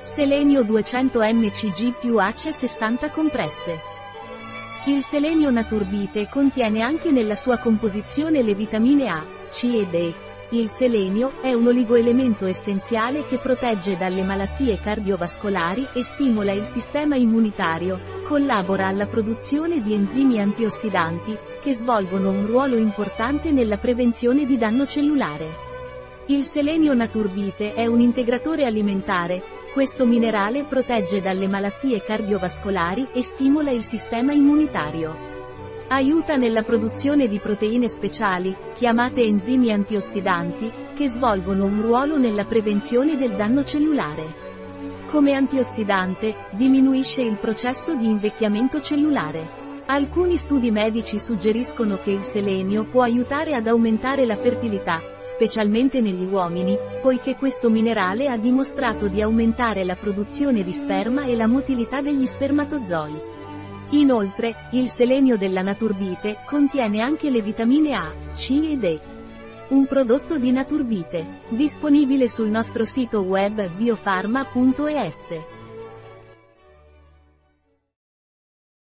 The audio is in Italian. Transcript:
Selenio 200 mcg più ACE 60 compresse. Il selenio naturbite contiene anche nella sua composizione le vitamine A, C ed E. Il selenio è un oligoelemento essenziale che protegge dalle malattie cardiovascolari e stimola il sistema immunitario, collabora alla produzione di enzimi antiossidanti, che svolgono un ruolo importante nella prevenzione di danno cellulare. Il selenio naturbite è un integratore alimentare, questo minerale protegge dalle malattie cardiovascolari e stimola il sistema immunitario. Aiuta nella produzione di proteine speciali, chiamate enzimi antiossidanti, che svolgono un ruolo nella prevenzione del danno cellulare. Come antiossidante, diminuisce il processo di invecchiamento cellulare. Alcuni studi medici suggeriscono che il selenio può aiutare ad aumentare la fertilità, specialmente negli uomini, poiché questo minerale ha dimostrato di aumentare la produzione di sperma e la motilità degli spermatozoi. Inoltre, il selenio della naturbite contiene anche le vitamine A, C ed E. Un prodotto di naturbite, disponibile sul nostro sito web biofarma.es.